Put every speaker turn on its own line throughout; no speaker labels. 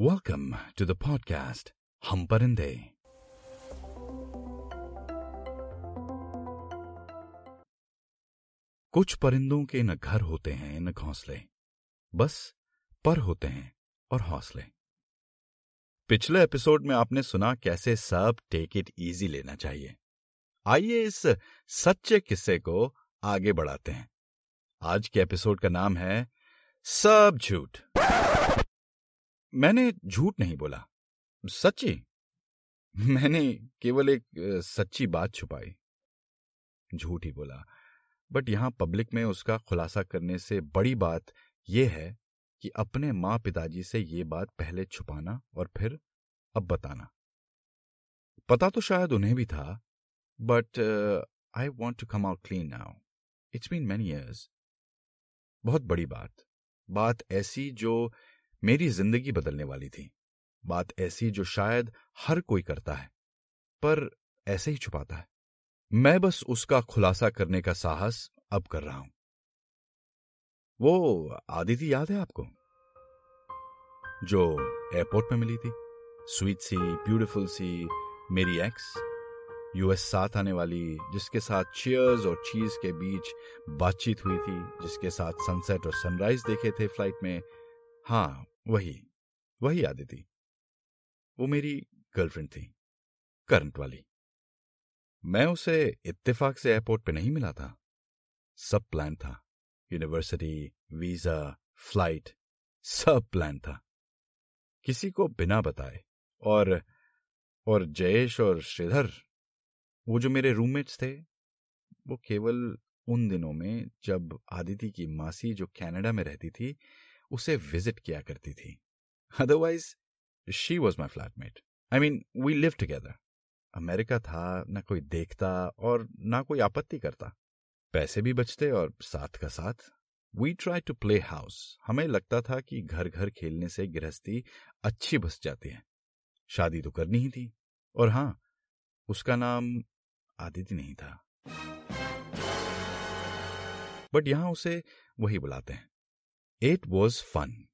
Welcome to the podcast हम परिंदे कुछ परिंदों के न घर होते हैं, न घोंसले। बस पर होते हैं और हौसले। पिछले एपिसोड में आपने सुना कैसे सब टेक इट इजी लेना चाहिए। आइए इस सच्चे किस्से को आगे बढ़ाते हैं। आज के एपिसोड का नाम है, सब झूठ। मैंने झूठ नहीं बोला। सच्ची? मैंने केवल एक सच्ची बात छुपाई। झूठ ही बोला। बट यहाँ पब्लिक में उसका खुलासा करने से बड़ी बात यह है कि अपने माँ पिताजी से ये बात पहले छुपाना और फिर अब बताना। पता तो शायद उन्हें भी था, but I want to come out clean now it's been many years बहुत बड़ी बात। बात ऐसी जो मेरी ज़िंदगी बदलने वाली थी। बात ऐसी जो शायद हर कोई करता है, पर ऐसे ही छुपाता है। मैं बस उसका खुलासा करने का साहस अब कर रहा हूँ। वो आदिति याद है आपको? जो एयरपोर्ट में मिली थी। स्वीट सी, ब्यूटीफुल सी मेरी एक्स, यूएस साथ आने वाली, जिसके साथ चेयर्स और चीज़ के बीच बातचीत हुई थी, जिसके साथ सनसेट और सनराइज देखे थे फ़्लाइट में। हाँ वही वही आदिति वो मेरी गर्लफ्रेंड थी, करंट वाली। मैं उसे इत्तेफाक से एयरपोर्ट पे नहीं मिला था। सब प्लान था। यूनिवर्सिटी, वीज़ा, फ़्लाइट, सब प्लान था। किसी को बिना बताए। और और जयेश और श्रीधर, वो जो मेरे रूममेट्स थे, वो केवल उन दिनों में जब आदिति की मासी जो कनाडा में रहती थी उसे विज़िट किया करती थी। Otherwise she was my flatmate I mean we live together America था, ना कोई देखता और ना कोई आपत्ति करता। पैसे भी बचते और साथ का साथ। We try to play house हमें लगता था कि घर घर खेलने से गृहस्थी अच्छी बस जाती है। शादी तो करनी ही थी। और हाँ, उसका नाम आदिति नहीं था। बट यहाँ उसे वही बुलाते हैं। इट वॉज़ फन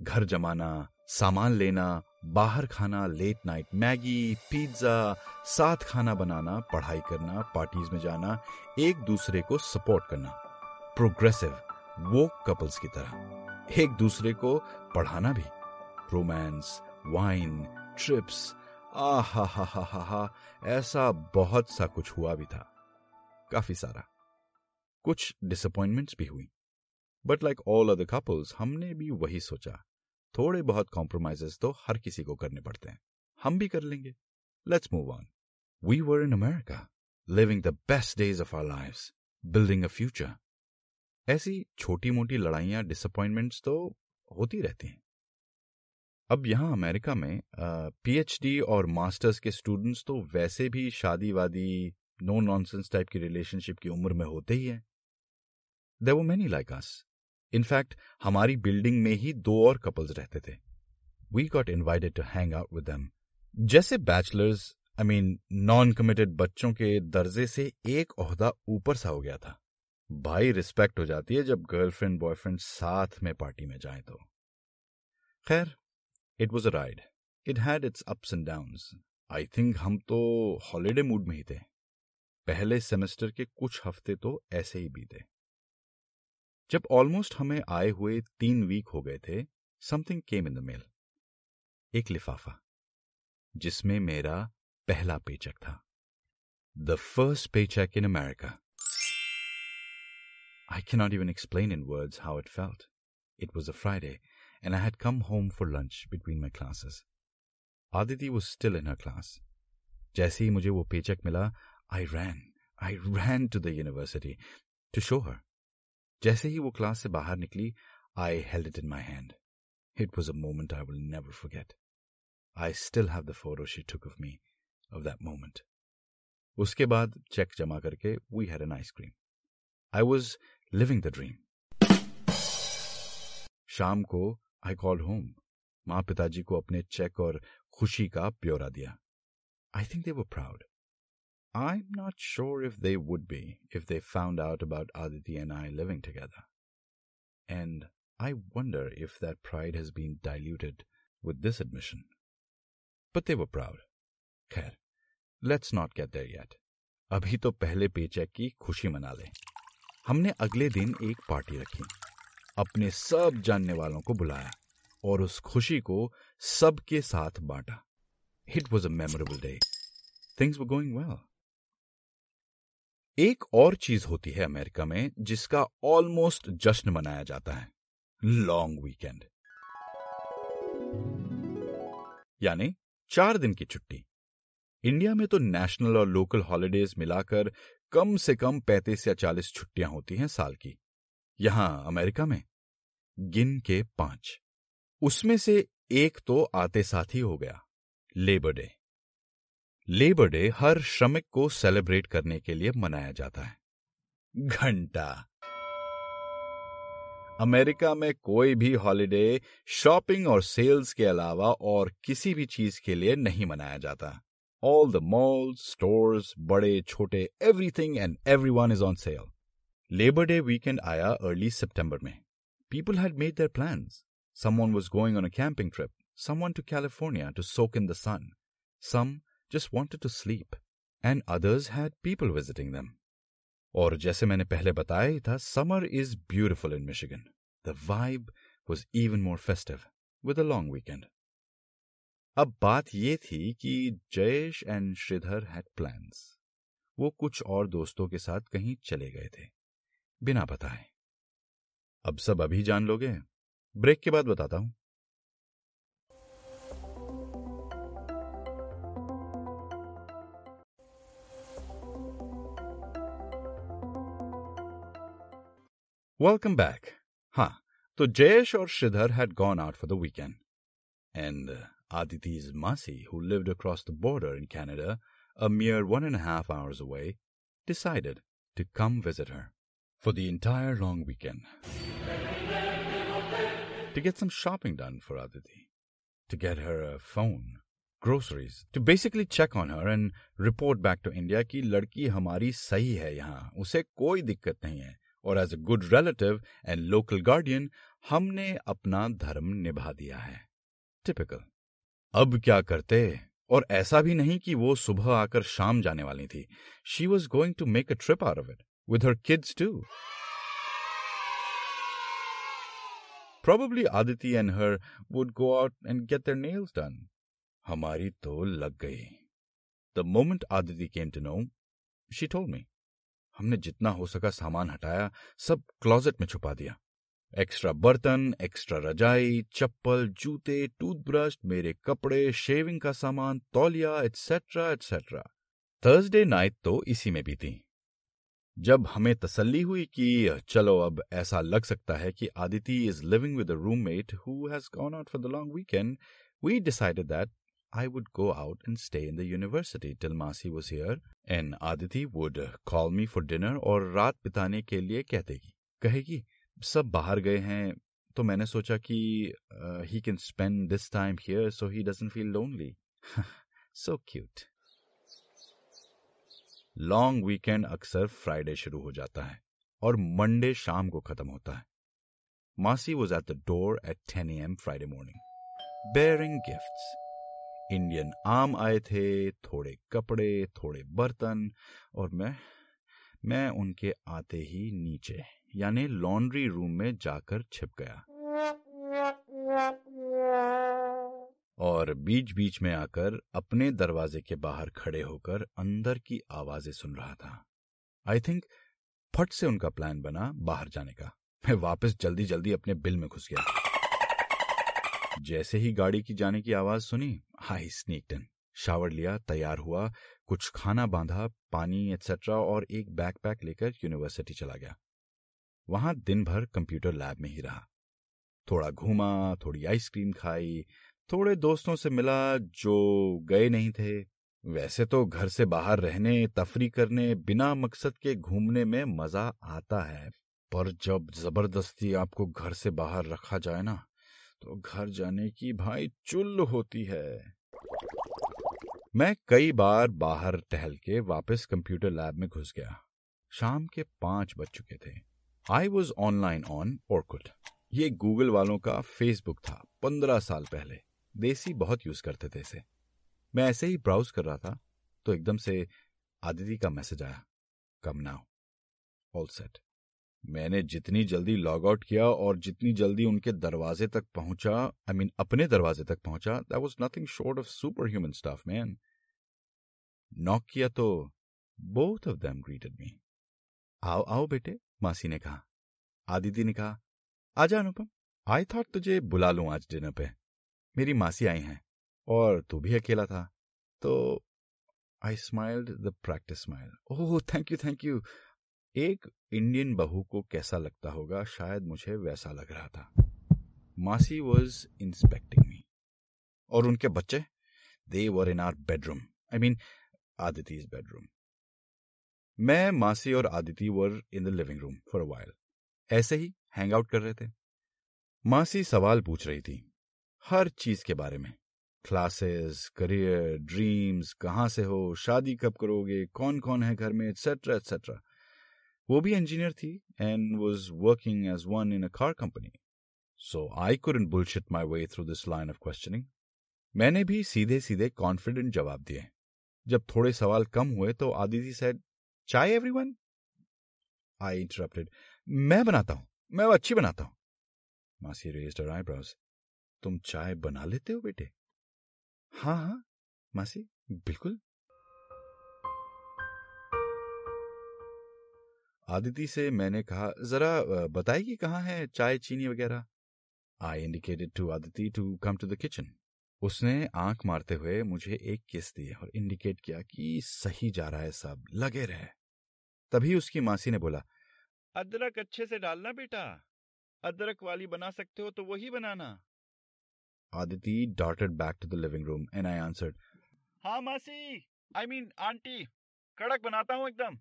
घर जमाना, सामान लेना, बाहर खाना लेट नाइट मैगी पिज्जा साथ खाना बनाना, पढ़ाई करना पार्टीज़ में जाना, एक दूसरे को सपोर्ट करना। प्रोग्रेसिव वो कपल्स की तरह। एक दूसरे को पढ़ाना भी। रोमांस वाइन ट्रिप्स आ हा हा हा हा हा ऐसा बहुत सा कुछ हुआ भी था। काफ़ी सारा। कुछ डिसअपॉइंटमेंट्स भी हुई। But like all other couples हमने भी वही सोचा। थोड़े बहुत कॉम्प्रोमाइजेस तो हर किसी को करने पड़ते हैं। हम भी कर लेंगे। Let's move on we were in America living the best days of our life building a future ऐसी छोटी मोटी लड़ाइयाँ डिसअपॉइंटमेंट्स तो होती रहती हैं। अब यहाँ अमेरिका में पीएचडी और मास्टर्स के स्टूडेंट्स तो वैसे भी शादी वादी नो नॉनसेंस टाइप की रिलेशनशिप की उम्र में होते ही हैं। देर वो many like us in fact हमारी बिल्डिंग में ही दो और कपल्स रहते थे। We got invited to hang out with them जैसे bachelors I mean non committed बच्चों के दर्जे से एक ओहदा ऊपर सा हो गया था। भाई रिस्पेक्ट हो जाती है जब गर्लफ्रेंड बॉयफ्रेंड साथ में पार्टी में जाए तो। खैर it was a ride it had its ups and down I think हम तो हॉलीडे मूड में ही थे। पहले सेमेस्टर के कुछ हफ़्ते तो ऐसे ही बीते। जब ऑलमोस्ट हमें आए हुए तीन वीक हो गए थे something came in the mail एक लिफाफा, जिसमें मेरा पहला पेचक था। The first paycheck in America I can not even explain in word how it felt it was a Friday and I had come home for lunch between my classes Aditi वो still in her class जैसे ही मुझे वो paycheck मिला I ran I ran to the university to show her जैसे ही वो class से बाहर निकली I held it in my hand it was a moment I will never forget I still have the photo she took of me of that moment उसके बाद check जमा करके we had an ice cream I was living the dream शाम को I call home माँ पिताजी को अपने चेक और खुशी का ब्यौरा दिया. I think they were proud I'm not sure if they would be if they found out about Aditi and I living together. And I wonder if that pride has been diluted with this admission. But they were proud. खैर, let's not get there yet. अभी तो पहले paycheque की खुशी मना लें हमने अगले दिन एक पार्टी रखी अपने सब जानने वालों को बुलाया और उस खुशी को सबके साथ बांटा it was a memorable day things were going well एक और चीज़ होती है अमेरिका में, जिसका ऑलमोस्ट जश्न मनाया जाता है लॉन्ग वीकेंड यानी चार दिन की छुट्टी। इंडिया में तो नेशनल और लोकल हॉलीडेज मिलाकर कम से कम पैंतीस या चालीस छुट्टियाँ होती हैं साल की। यहाँ अमेरिका में गिन के पाँच। उसमें से एक तो आते साथ ही हो गया लेबर डे लेबर डे हर श्रमिक को सेलिब्रेट करने के लिए मनाया जाता है। घंटा। अमेरिका में कोई भी हॉलिडे शॉपिंग और सेल्स के अलावा और किसी भी चीज़ के लिए नहीं मनाया जाता। ऑल द मॉल स्टोर बड़े, छोटे everything and every one is on sale labour day weekend आया अर्ली सितंबर में। People had made their plans someone was going on a camping trip someone to California to soak in the sun some just wanted to sleep, and others had people visiting them. और जैसे मैंने पहले बताया ही था summer is beautiful in Michigan the vibe was even more festive with a long weekend अब बात ये थी कि Jayesh and Shridhar had plans वो कुछ और दोस्तों के साथ कहीं चले गए थे बिना बताए। अब सब अभी जान लोगे। ब्रेक के बाद बताता हूँ। Welcome back. Huh. So Jayesh or Shridhar had gone out for the weekend. And uh, Aditi's Masi, who lived across the border in Canada, a mere one and a half hours away, decided to come visit her for the entire long weekend. To get some shopping done for Aditi, to get her a phone, groceries, to basically check on her and report back to India ki ladki hamari sahi hai yahan, usse koi dikkat nahi hai. और as a good relative and local guardian हमने अपना धर्म निभा दिया है। Typical अब क्या करते? और ऐसा भी नहीं कि वो सुबह आकर शाम जाने वाली थी। She was going to make a trip our of it with her kids to Probably Aditi and her would go out and get their nails done. हमारी तो लग गई। The moment Aditi came to know, she told me. हमने जितना हो सका सामान हटाया, सब क्लॉजेट में छुपा दिया। एक्स्ट्रा बर्तन, एक्स्ट्रा रजाई, चप्पल, जूते, टूथब्रश, मेरे कपड़े, शेविंग का सामान, तौलिया एटसेट्रा एटसेट्रा थर्सडे नाइट तो इसी में बीती। जब हमें तसल्ली हुई कि, चलो अब ऐसा लग सकता है कि Aditi is living with a roommate who has gone out for the long weekend we decided that I would go out and stay in the university till Masi was here, and Aditi would call me for dinner और रात बिताने के लिए कह कहेगी सब बाहर गए हैं तो मैंने सोचा कि he can spend this time here so he doesn't feel lonely so cute long weekend अक्सर फ्राइडे शुरू हो जाता है और मंडे शाम को खत्म होता है। Masi was at the door at ten A M Friday morning bearing gifts Indian आम आए थे, थोड़े कपड़े, थोड़े बर्तन, और मैं मैं उनके आते ही नीचे, यानी लॉन्ड्री रूम में जाकर छिप गया। और बीच बीच में आकर अपने दरवाजे के बाहर खड़े होकर अंदर की आवाज़ें सुन रहा था। आई थिंक फट से उनका प्लान बना बाहर जाने का। मैं वापस जल्दी जल्दी अपने बिल में घुस गया। जैसे ही गाड़ी की जाने की आवाज़ सुनी हाई स्नीकटन शावर लिया, तैयार हुआ, कुछ खाना बांधा, पानी एटसेट्रा और एक बैकपैक लेकर यूनिवर्सिटी चला गया। वहाँ दिन भर कंप्यूटर लैब में ही रहा। थोड़ा घूमा, थोड़ी आइसक्रीम खाई, थोड़े दोस्तों से मिला जो गए नहीं थे। वैसे तो घर से बाहर रहने, तफरी करने, बिना मकसद के घूमने में मज़ा आता है, पर जब ज़बरदस्ती आपको घर से बाहर रखा जाए ना तो घर जाने की भाई चुल्ल होती है। मैं कई बार बाहर टहल के वापस कंप्यूटर लैब में घुस गया। शाम के पाँच बज चुके थे। I was online on Orkut ये गूगल वालों का फेसबुक था, पंद्रह साल पहले। देसी बहुत यूज़ करते थे इसे। मैं ऐसे ही ब्राउज कर रहा था तो एकदम से आदिति का मैसेज आया, कम नाउ ऑल सेट मैंने जितनी जल्दी लॉग आउट किया और जितनी जल्दी उनके दरवाजे तक पहुँचा आई I मीन mean, अपने दरवाजे तक पहुँचा that was nothing short of superhuman staff man knock किया तो both of them greeted me आओ आओ बेटे मासी ने कहा। आदिति ने कहा आजा अनुपम आई थॉट तुझे बुला लूँ आज डिनर पे। मेरी मासी आई हैं और तू भी अकेला था। तो I smiled the practice smile oh thank you thank you एक इंडियन बहू को कैसा लगता होगा? शायद मुझे वैसा लग रहा था। मासी वॉज़ इंस्पेक्टिंग मी और उनके बच्चे? They were in our bedroom I mean आदिति's bedroom मैं, मासी और Aditi were in the living room for a while ऐसे ही हैंग आउट कर रहे थे। मासी सवाल पूछ रही थी, हर चीज़ के बारे में। क्लासेस करियर ड्रीम्स कहाँ से हो, शादी कब करोगे कौन कौन है घर में एटसेट्रा एटसेट्रा वो भी इंजीनियर थी and was working as one in a car company so I couldn't bullshit my way through this line of questioning मैंने भी सीधे सीधे कॉन्फिडेंट जवाब दिए। जब थोड़े सवाल कम हुए तो Aditi said chai everyone I interrupted मैं बनाता हूँ, मैं वो अच्छी बनाता हूँ. मासी रेज्ड हर आईब्रोज तुम चाय बना लेते हो बेटे? हाँ हाँ मासी, बिल्कुल। आदिति से मैंने कहा, जरा बताएगी कहाँ है चाय, चीनी वगैरह? I indicated to Aditi to come to the kitchen उसने आँख मारते हुए मुझे एक किस दी और इंडिकेट किया कि सही जा रहा है सब, लगे रहे। तभी उसकी मासी ने बोला, अदरक अच्छे से डालना बेटा। अदरक वाली बना सकते हो तो वही बनाना। Aditi dotted back to the living room and I answered हाँ मासी आई मीन आंटी, कड़क बनाता हूँ एकदम।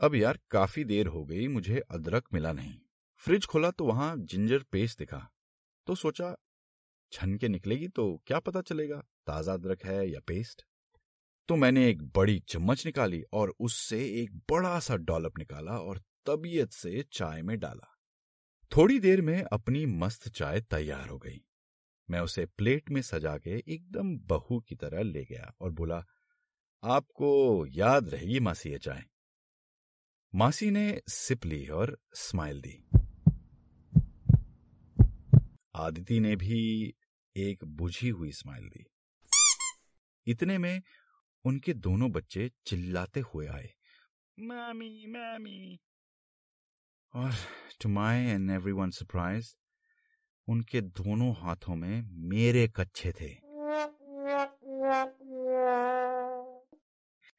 अब यार काफ़ी देर हो गई, मुझे अदरक मिला नहीं। फ्रिज खोला तो वहाँ जिंजर पेस्ट दिखा। तो सोचा, छन के निकलेगी तो क्या पता चलेगा, ताज़ा अदरक है या पेस्ट? तो मैंने एक बड़ी चम्मच निकाली और उससे एक बड़ा सा डॉलप निकाला और तबीयत से चाय में डाला। थोड़ी देर में अपनी मस्त चाय तैयार हो गई। मैं उसे प्लेट में सजा के एकदम बहू की तरह ले गया और बोला, आपको याद रहेगी, मासी, ये चाय। मासी ने सिप ली और स्माइल दी। आदिति ने भी एक बुझी हुई स्माइल दी। इतने में उनके दोनों बच्चे चिल्लाते हुए आए। मामी मामी। और to my and every one surprise उनके दोनों हाथों में मेरे कच्छे थे।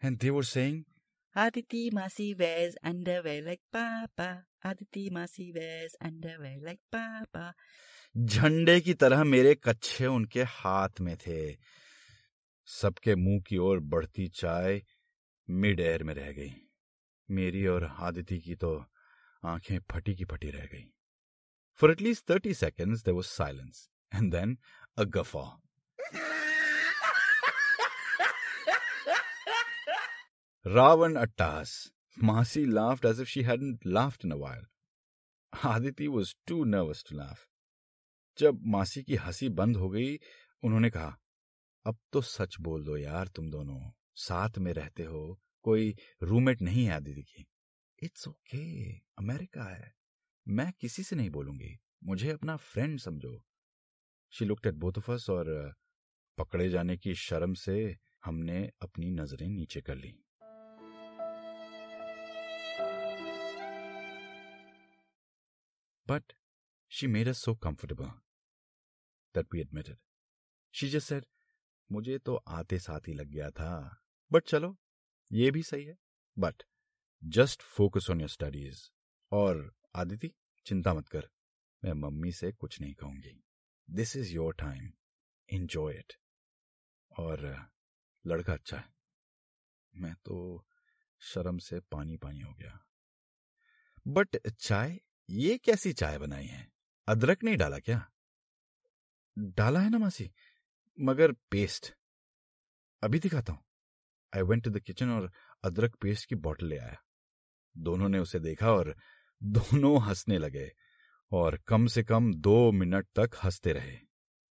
And they were saying
Aditi Masi wears underwear like Papa. Aditi Masi wears underwear like Papa.
झंडे की तरह मेरे कच्छे उनके हाथ में थे सबके मुँह की ओर बढ़ती चाय मिड एयर में रह गई मेरी और आदिति की तो आँखें फटी की फटी रह गई for at least thirty seconds there was silence and then a guffaw Ravan Attas. Masi laughed as if she hadn't laughed in a while. Aditi was too nervous to laugh. जब मासी की हँसी बंद हो गई, उन्होंने कहा, अब तो सच बोल दो यार तुम दोनों साथ में रहते हो, कोई रूममेट नहीं है दीदी की इट्स ओके अमेरिका है मैं किसी से नहीं बोलूँगी, मुझे अपना फ्रेंड समझो she looked at both of us और पकड़े जाने की शर्म से हमने अपनी नज़रें नीचे कर ली but she made us so comfortable that we admitted. She just said, मुझे तो आते साथ ही लग गया था। बट चलो ये भी सही है। But just focus on your studies और आदिति चिंता मत कर। मैं मम्मी से कुछ नहीं कहूँगी। This is your time enjoy it और लड़का अच्छा है। मैं तो शर्म से पानी पानी हो गया। बट चाय ये कैसी चाय बनाई है? अदरक नहीं डाला क्या? डाला है ना मासी, मगर पेस्ट अभी दिखाता हूँ। I went to the kitchen और अदरक पेस्ट की बॉटल ले आया। दोनों ने उसे देखा और दोनों हंसने लगे और कम से कम दो मिनट तक हँसते रहे।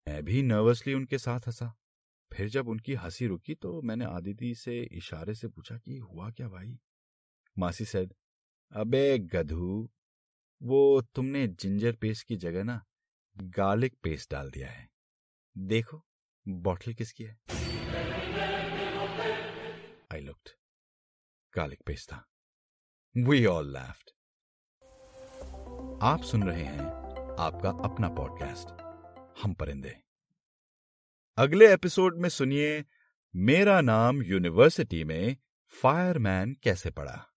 मैं भी नर्वसली उनके साथ हंसा। फिर जब उनकी हँसी रुकी तो मैंने आदिति से इशारे से पूछा कि हुआ क्या भाई? मासी सेड अबे गधू वो तुमने जिंजर पेस्ट की जगह ना गार्लिक पेस्ट डाल दिया है। देखो, बॉटल किसकी है? आई लुक्ड गार्लिक पेस्ट था। वी ऑल लैफ्ड आप सुन रहे हैं आपका अपना पॉडकास्ट हम परिंदे। अगले एपिसोड में सुनिए, मेरा नाम यूनिवर्सिटी में फायरमैन कैसे पड़ा?